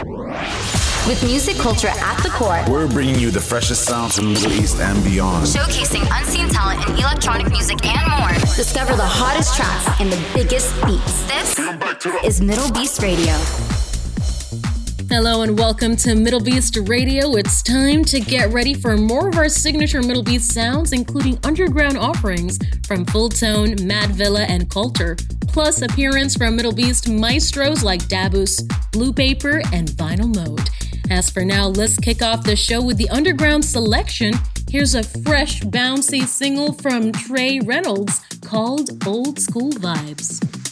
With music culture at the core, we're bringing you the freshest sounds from the Middle East and beyond. Showcasing unseen talent in electronic music and more. Discover the hottest tracks and the biggest beats. This is MDLBEAST Radio. Hello and welcome to MDLBEAST Radio. It's time to get ready for more of our signature MDLBEAST sounds, including underground offerings from Fulltone, Mad Villa, and Kolter, plus appearance from MDLBEAST maestros like Dabous, Blue Paper, and Vinyl Mode. As for now, let's kick off the show with the underground selection. Here's a fresh, bouncy single from Tre Reynolds called Old School Vibes.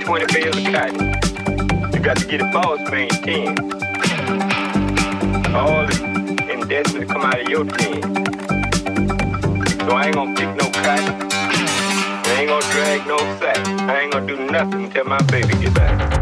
20 bales of cotton. You got to get it boss man 10. All the investment come out of your 10. So I ain't gonna pick no cotton. I ain't gonna drag no sack. I ain't gonna do nothing until my baby get back.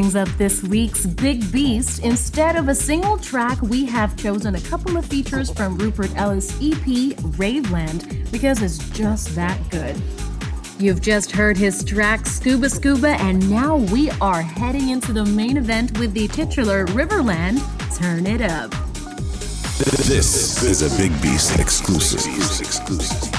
Things up this week's Big Beast, instead of a single track, we have chosen a couple of features from Rupert Ellis' EP, Raveland, because it's just that good. You've just heard his track Scuba Scuba, and now we are heading into the main event with the titular Raveland Turn It Up. This is a Big Beast exclusive. exclusive.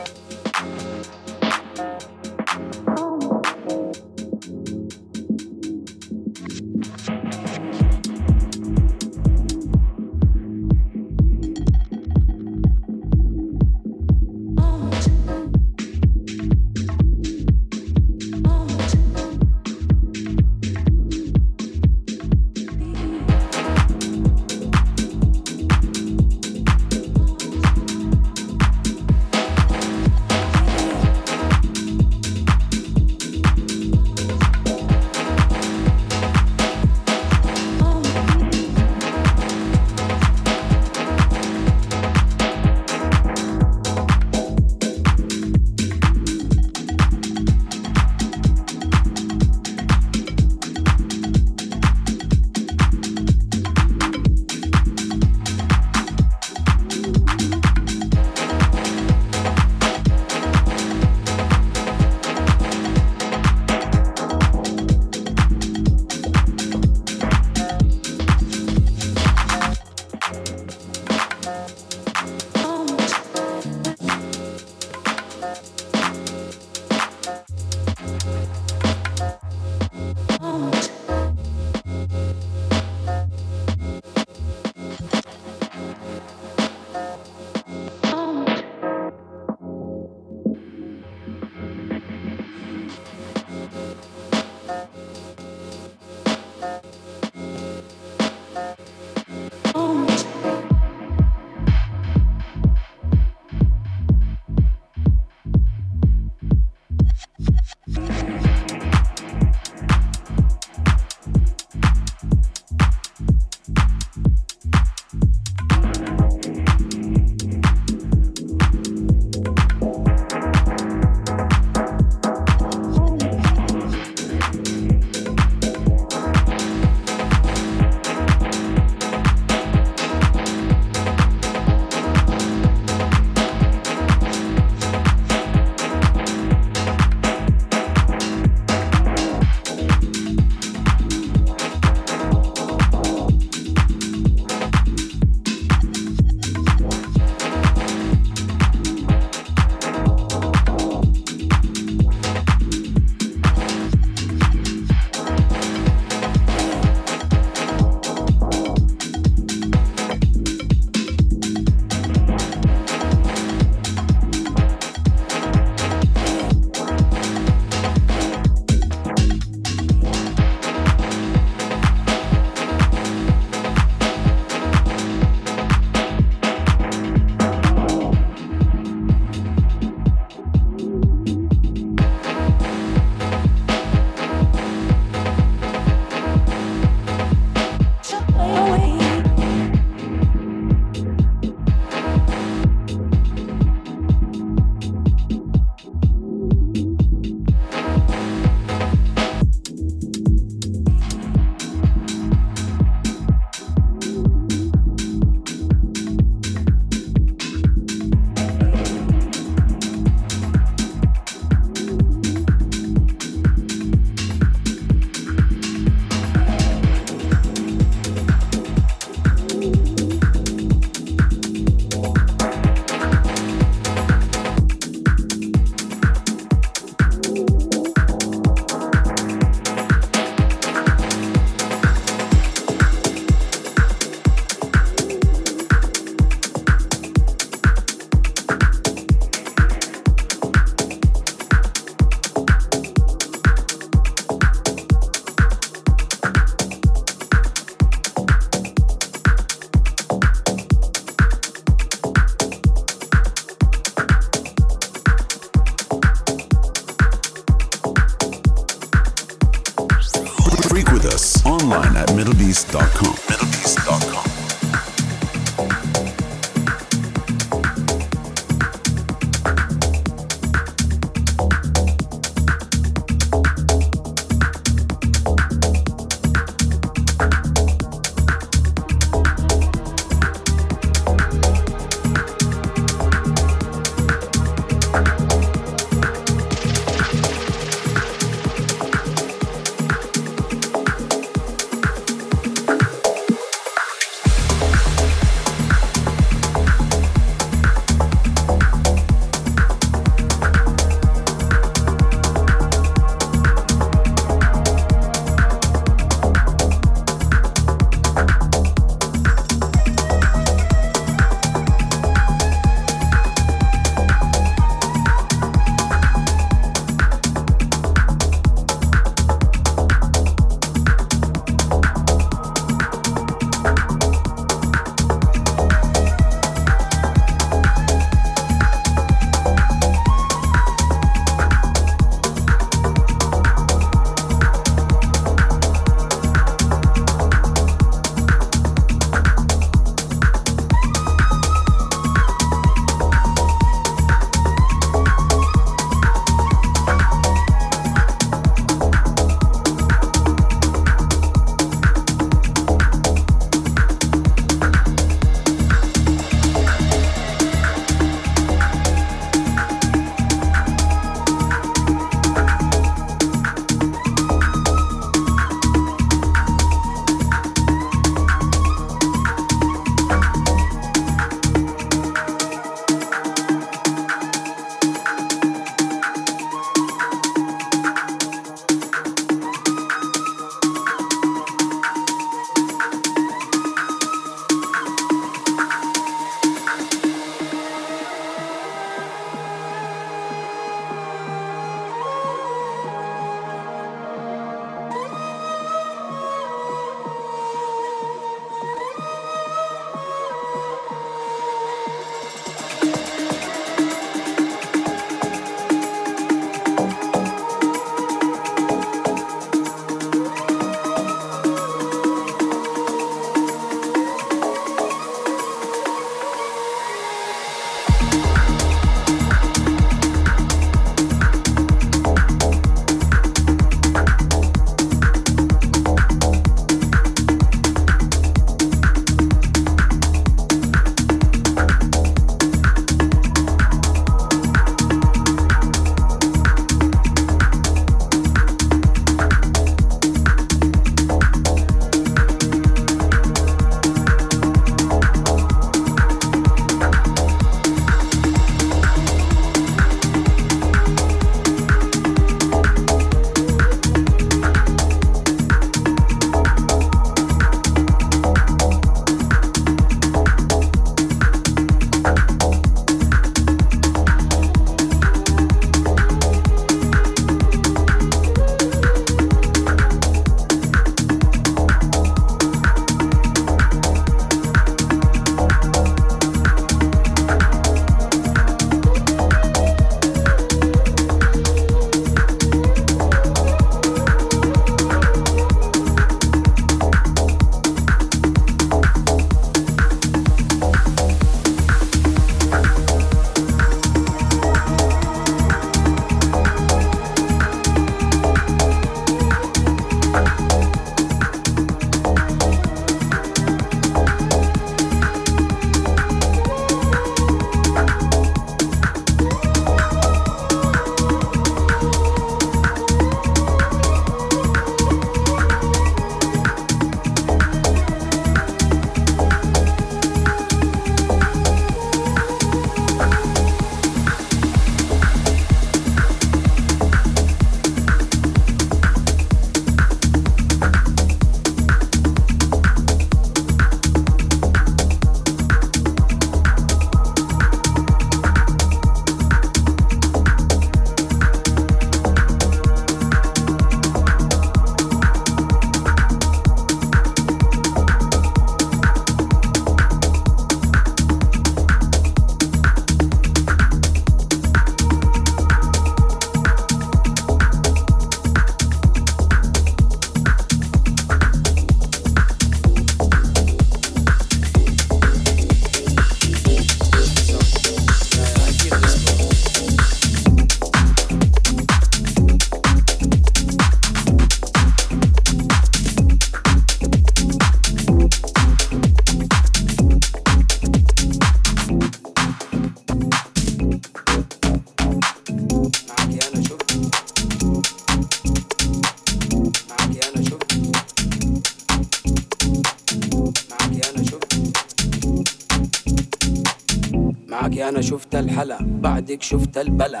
أنا شفت الحلا بعدك شفت البلا.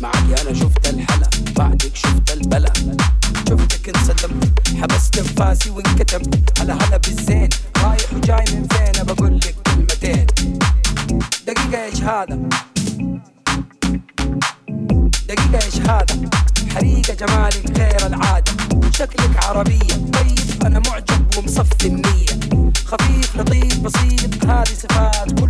معك أنا شفت الحلا بعدك شفت البلا. شفتك انصدمت حبست انفاسي وانكتمت. على هلا بالزين رايح وجاي من فين؟ بقول لك كلمتين. دقيقة إيش هذا؟ دقيقة إيش هذا؟ حريقة جمالك غير العادة. شكلك عربية طيب أنا معجب ومصفي النية. خفيف لطيف بسيط هذه صفات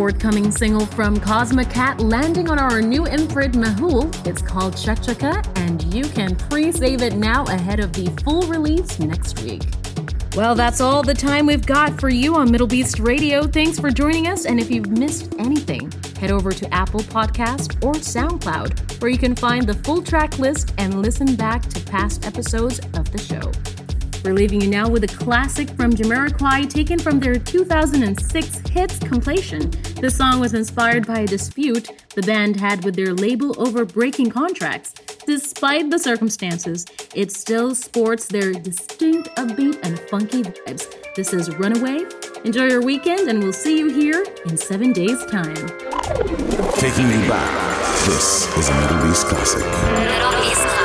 forthcoming single from Cosmicat landing on our new imprint MAHOOL. It's called Shakshaka, and you can pre save it now ahead of the full release next week. Well, that's all the time we've got for you on MDLBEAST Radio. Thanks for joining us. And if you've missed anything, head over to Apple Podcast or SoundCloud, where you can find the full track list and listen back to past episodes of the show. We're leaving you now with a classic from Jamiroquai taken from their 2006 hits compilation. This song was inspired by a dispute the band had with their label over breaking contracts. Despite the circumstances, it still sports their distinct upbeat and funky vibes. This is Runaway. Enjoy your weekend, and we'll see you here in seven days' time. Taking you back. This is a MDLBEAST classic. MDLBEAST